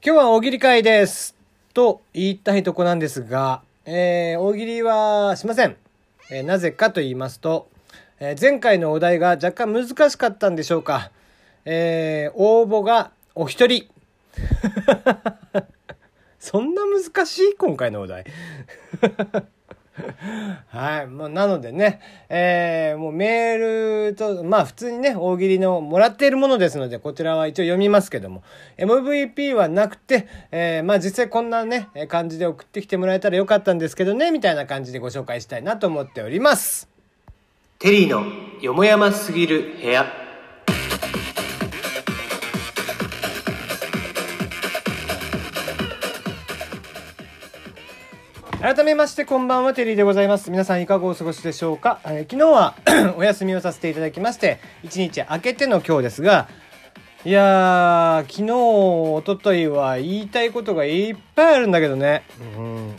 今日は大喜利会です。と言いたいとこなんですが、えー、大喜利はしません。えーなぜかと言いますと、えー前回のお題が若干難しかったんでしょうか。えー応募がお一人。そんな難しい今回のお題。はい。もうなのでね、えーもうメールと、まあ普通にね、大喜利のもらっているものですので、こちらは一応読みますけども、MVP はなくて、えーまあ実際こんなね、え感じで送ってきてもらえたらよかったんですけどね、みたいな感じでご紹介したいなと思っております。テリーのよもやますぎる部屋。改めましてこんばんはテリーでございます。皆さんいかがお過ごしでしょうか、えー昨日は お休みをさせていただきまして一日明けての今日ですがいやー昨日おとといは言いたいことがいっぱいあるんだけどね。うん。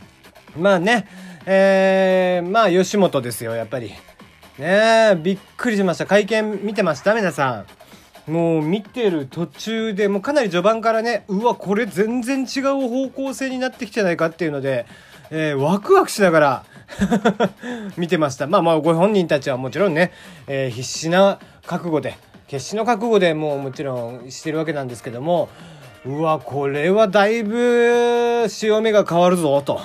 まあねえー、まあ吉本ですよやっぱり。ねびっくりしました。会見見てました？皆さん。もう見てる途中でもうかなり序盤からねうわこれ全然違う方向性になってきてないかっていうので、えーワクワクしながら 見てました。まあまあご本人たちはもちろんね、えー必死な覚悟で決死の覚悟でもうもちろんしてるわけなんですけどもうわこれはだいぶ潮目が変わるぞと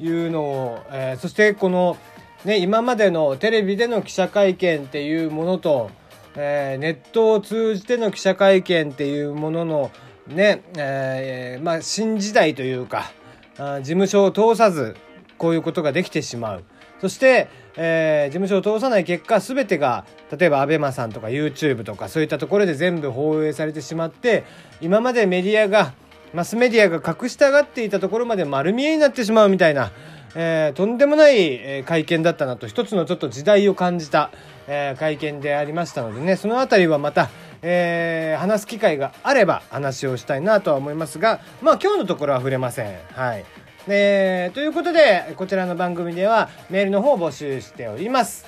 いうのを、えーそしてこのね今までのテレビでの記者会見っていうものとえーネットを通じての記者会見っていうもののね、えーまあ新時代というかあ事務所を通さずこういうことができてしまう。そして、えー事務所を通さない結果全てが例えば ABEMA さんとか YouTube とかそういったところで全部放映されてしまって今までメディアがマスメディアが隠したがっていたところまで丸見えになってしまうみたいな、えーとんでもない、会見だったなと一つのちょっと時代を感じた、えー会見でありましたのでねそのあたりはまた、えー話す機会があれば話をしたいなとは思いますがまあ今日のところは触れません。はいえーということでこちらの番組ではメールの方を募集しております。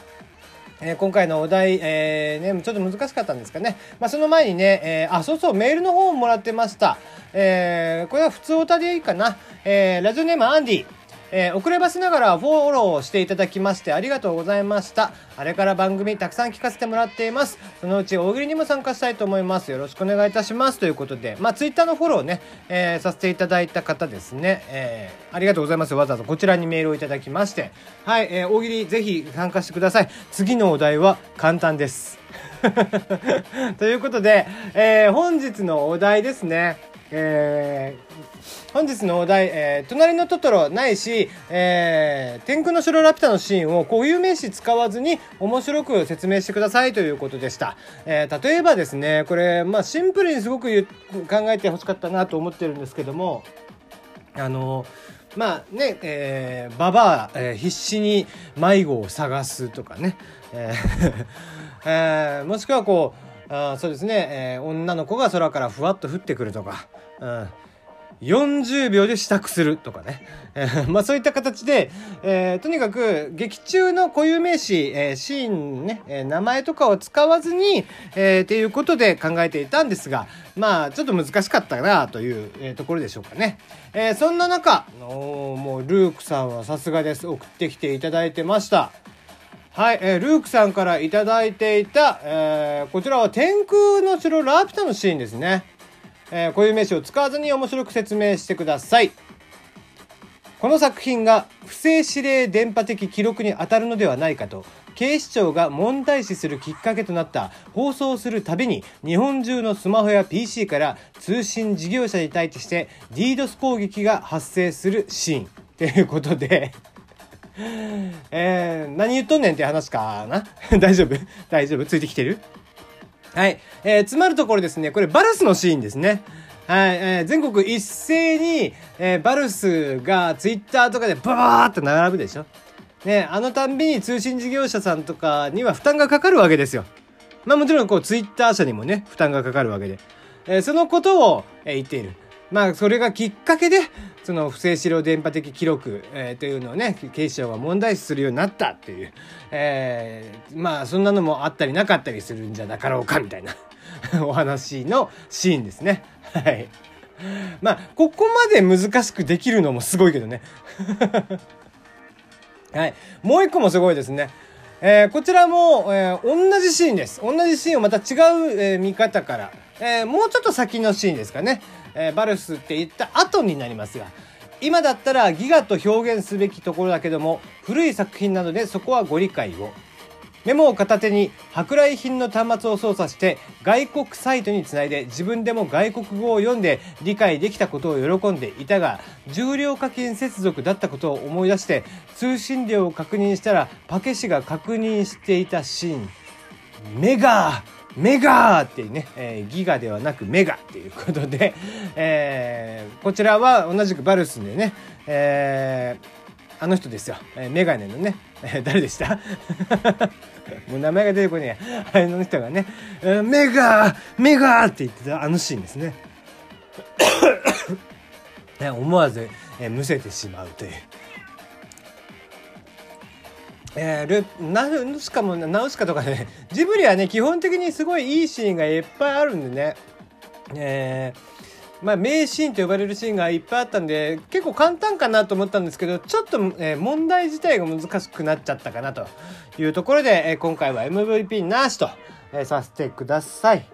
えー今回のお題、えーね、ちょっと難しかったんですかね。まあ、その前にね、えーあ、そうそう、メールの方をもらってました。えーこれは普通おたでいいかな。えーラジオネームアンディ。えー遅ればせながらフォローしていただきましてありがとうございました。あれから番組たくさん聞かせてもらっています。そのうち大喜利にも参加したいと思います。よろしくお願いいたします。ということで、まあ、ツイッターのフォローね、えーさせていただいた方ですね。えーありがとうございます。わざわざこちらにメールをいただきまして。はい、えー大喜利ぜひ参加してください。次のお題は簡単です。ということで、えー本日のお題ですね。えー本日のお題、えー隣のトトロないし、えー天空の城ラピュタのシーンを固有名詞使わずに面白く説明してくださいということでした。えー例えばですね、これ、まあシンプルにすごく考えてほしかったなと思ってるんですけども、あのまあね、えー、ババア、えー必死に迷子を探すとかね、えー えーもしくはこうあそうですね、えー女の子が空からふわっと降ってくるとか、うん、40秒で支度するとかね、えーまあそういった形で、えーとにかく劇中の固有名詞、えーシーンね、え名前とかを使わずに、えっていうことで考えていたんですがまあちょっと難しかったなという、えところでしょうかね、えそんな中おもうルークさんはさすがです。送ってきていただいてました。はい、えールークさんからいただいていた、えーこちらは天空の城ラピュタのシーンですね。えー固有名詞を使わずに面白く説明してください。この作品が不正指令電波的記録に当たるのではないかと警視庁が問題視するきっかけとなった放送するたびに日本中のスマホや PC から通信事業者に対して DDoS 攻撃が発生するシーンということで えー、何言っとんねんって話かな？大丈夫？大丈夫？ついてきてる？はい。えー、つまるところですね、これバルスのシーンですね。はい。えー全国一斉に、えーバルスがツイッターとかでバーって並ぶでしょ？ね、あのたんびに通信事業者さんとかには負担がかかるわけですよ。まあもちろんこうツイッター社にもね、負担がかかるわけで。えーそのことを、えー言っている。まあそれがきっかけで、その不正資料電波的記録、えーというのをね、警視庁が問題視するようになったっていう、えーまあそんなのもあったりなかったりするんじゃなかろうかみたいな お話のシーンですね。はい。まあ、ここまで難しくできるのもすごいけどね。はい。もう一個もすごいですね。えー、こちらも、えー、同じシーンです。同じシーンをまた違う、えー、見方から、えもうちょっと先のシーンですかね。えバルスって言った後になりますが、今だったらギガと表現すべきところだけども、古い作品なのでそこはご理解を。メモを片手に舶来品の端末を操作して外国サイトにつないで自分でも外国語を読んで理解できたことを喜んでいたが重量課金接続だったことを思い出して通信量を確認したらパケ氏が確認していたシーンメガメガーってね、えー、ギガではなくメガっていうことで、えー、こちらは同じくバルスでね、えー、あの人ですよ、えー、メガネのね、えー、誰でした？もう名前が出てこねえあの人がね、えー、メガーメガーって言ってたあのシーンですね 思わず、えー、むせてしまうという。えー、ルナウスカもナウスカとかね ジブリはね基本的にすごいいいシーンがいっぱいあるんでねえーまあ、名シーンと呼ばれるシーンがいっぱいあったんで、結構簡単かなと思ったんですけど、ちょっと、えー、問題自体が難しくなっちゃったかなというところで、えー、今回は MVP なしと、えー、させてください。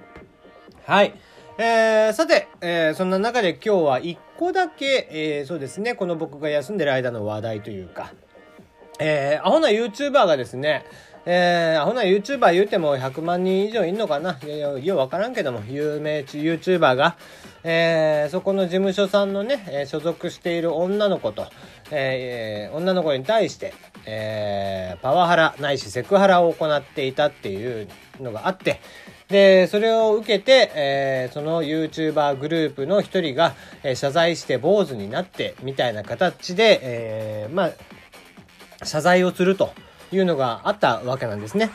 はい。えー、さて、えー、そんな中で今日は一個だけ、えー、そうですね、この僕が休んでる間の話題というか、えー、アホな YouTuber がですね、えー、アホな YouTuber 言うても100万人以上いんのかな？いやいや、ようわからんけども、有名 YouTuber が、えー、そこの事務所さんのね、えー、所属している女の子と、えー、女の子に対して、えー、パワハラないしセクハラを行っていたっていうのがあって、で、それを受けて、えー、その YouTuber グループの一人が、えー、謝罪して坊主になって、みたいな形で、えー、まあ、謝罪をするというのがあったわけなんですね。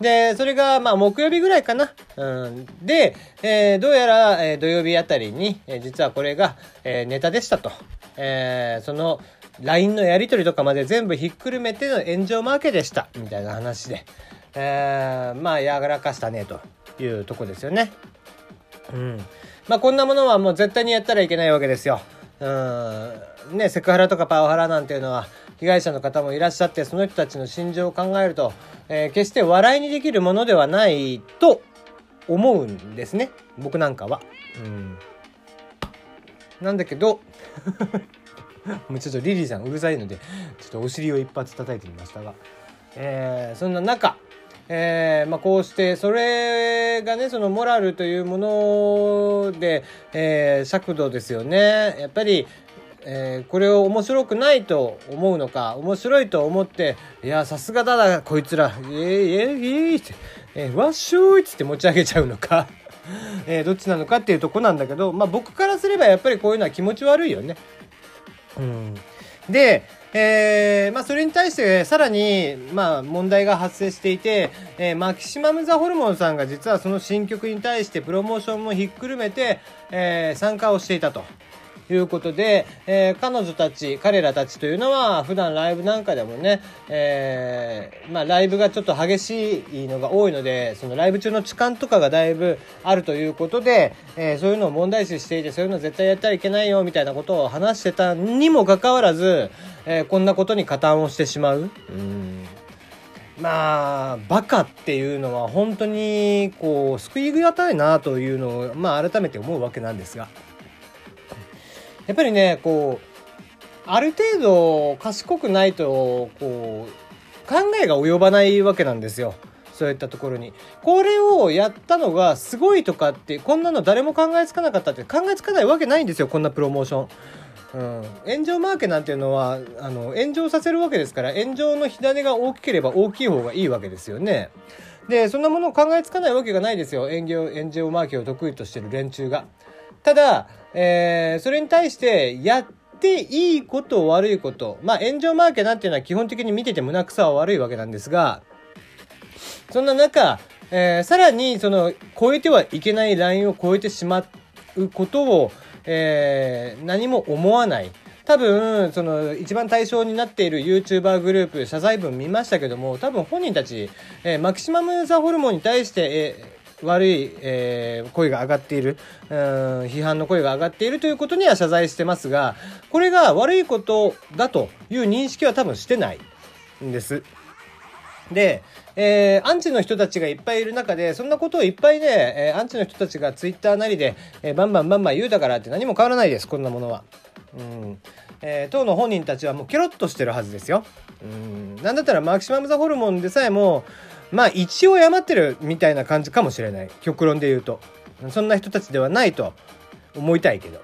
で、それが、まあ、木曜日ぐらいかな。うん。で、えー、どうやら、えー、土曜日あたりに、えー、実はこれが、えー、ネタでしたと。えー、その、LINE のやり取りとかまで全部ひっくるめての炎上マーケでした。みたいな話で。えー、まあ、やらかしたね、というとこですよね。うん。まあ、こんなものはもう絶対にやったらいけないわけですよ。うん。ね、セクハラとかパワハラなんていうのは、被害者の方もいらっしゃって、その人たちの心情を考えると、えー、決して笑いにできるものではないと思うんですね。僕なんかは。うん。なんだけど もうちょっとリリーさんうるさいので、ちょっとお尻を一発叩いてみましたが、えー、そんな中、えー、まあ、こうして、それがね、そのモラルというもので、えー、尺度ですよね。やっぱり、えー、これを面白くないと思うのか、面白いと思って、いや、さすがだな、こいつら、えー、えー、えー、って、えー、わっしょーいって持ち上げちゃうのか、えー、どっちなのかっていうとこなんだけど、まあ僕からすればやっぱりこういうのは気持ち悪いよね。うん。で、えー、まあそれに対してさらに、まあ問題が発生していて、えー、マキシマム・ザ・ホルモンさんが実はその新曲に対してプロモーションもひっくるめて、えー、参加をしていたと。いうことで、えー、彼女たち、彼らたちというのは、普段ライブなんかでもね、えー、まあ、ライブがちょっと激しいのが多いので、そのライブ中の痴漢とかがだいぶあるということで、えー、そういうのを問題視していて、そういうの絶対やったらいけないよ、みたいなことを話してたにもかかわらず、えー、こんなことに加担をしてしまう。うんまあ、バカっていうのは本当に、こう、救いがたいなというのを、まあ改めて思うわけなんですが。やっぱりね、こう、ある程度賢くないと、こう、考えが及ばないわけなんですよ。そういったところに。これをやったのがすごいとかって、こんなの誰も考えつかなかったって考えつかないわけないんですよ、こんなプロモーション。うん、炎上マーケなんていうのはあの炎上させるわけですから炎上の火種が大きければ大きい方がいいわけですよね。でそんなものを考えつかないわけがないですよ炎上炎上マーケを得意としてる連中が。ただえー、それに対してやっていいこと悪いこと、まあ炎上マーケなんていうのは基本的に見てて胸くさは悪いわけなんですが、そんな中、えー、さらにその超えてはいけないラインを超えてしまうことを、えー、何も思わない。多分、その、一番対象になっている YouTuber グループ、謝罪文見ましたけども、多分本人たち、えー、マキシマム・ザ・ホルモンに対して、え悪い、えー、声が上がっているうん批判の声が上がっているということには謝罪してますがこれが悪いことだという認識は多分してないんです。で、えー、アンチの人たちがいっぱいいる中で、そんなことをいっぱいね、えー、アンチの人たちがツイッターなりで、えー、バンバンバンバン言うだからって何も変わらないです、こんなものは。うん。えー、当の本人たちはもうケロッとしてるはずですよ。うん。なんだったらマキシマムザホルモンでさえも、まあ一応謝ってるみたいな感じかもしれない。極論で言うと。そんな人たちではないと思いたいけど。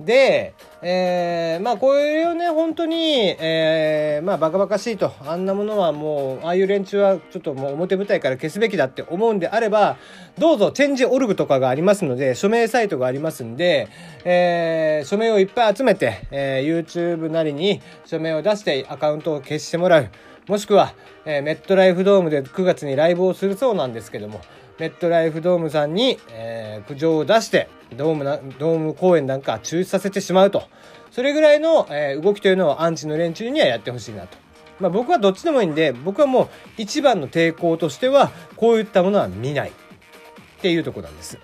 で、えー、まあこれをね、本当に、えー、まあバカバカしいと、あんなものはもう、ああいう連中はちょっともう表舞台から消すべきだって思うんであれば、どうぞチェンジオルグとかがありますので、署名サイトがありますんで、えー、署名をいっぱい集めて、えー、YouTube なりに署名を出してアカウントを消してもらう。もしくは、えー、メットライフドームで9月にライブをするそうなんですけども、メットライフドームさんに、えー、苦情を出して、ドームな、ドーム公演なんか中止させてしまうと。それぐらいの、えー、動きというのをアンチの連中にはやってほしいなと。まあ僕はどっちでもいいんで、僕はもう一番の抵抗としては、こういったものは見ない。っていうとこなんです。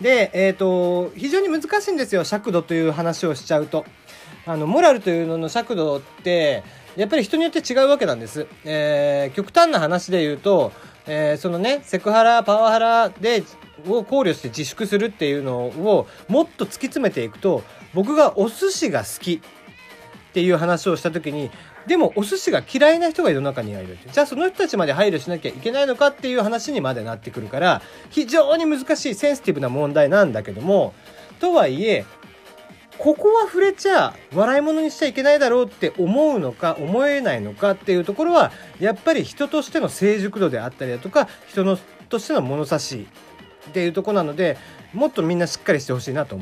で、えっ、ー、と、非常に難しいんですよ、尺度という話をしちゃうと。あの、モラルというのの尺度って、やっぱり人によって違うわけなんです。えー、極端な話で言うと、えー、そのね、セクハラ、パワハラで、を考慮して自粛するっていうのをもっと突き詰めていくと、僕がお寿司が好きっていう話をした時に、でもお寿司が嫌いな人が世の中にはいる。じゃあその人たちまで配慮しなきゃいけないのかっていう話にまでなってくるから、非常に難しいセンシティブな問題なんだけども、とはいえ、ここは触れちゃ笑い物にしちゃいけないだろうって思うのか思えないのかっていうところはやっぱり人としての成熟度であったりだとか人のとしての物差しっていうとこなのでもっとみんなしっかりしてほしいなと思う。